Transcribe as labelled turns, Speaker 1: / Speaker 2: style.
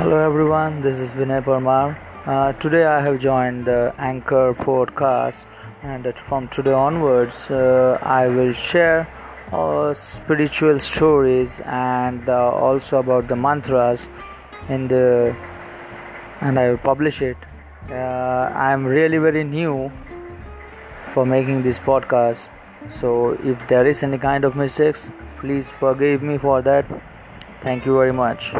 Speaker 1: Hello everyone, this is Vinay Parmar. Uh, today I have joined the Anchor podcast, and uh, from today onwards, uh, I will share uh, spiritual stories and uh, also about the mantras in the and I will publish it. Uh, I am really very new for making this podcast, so if there is any kind of mistakes, please forgive me for that. Thank you very much.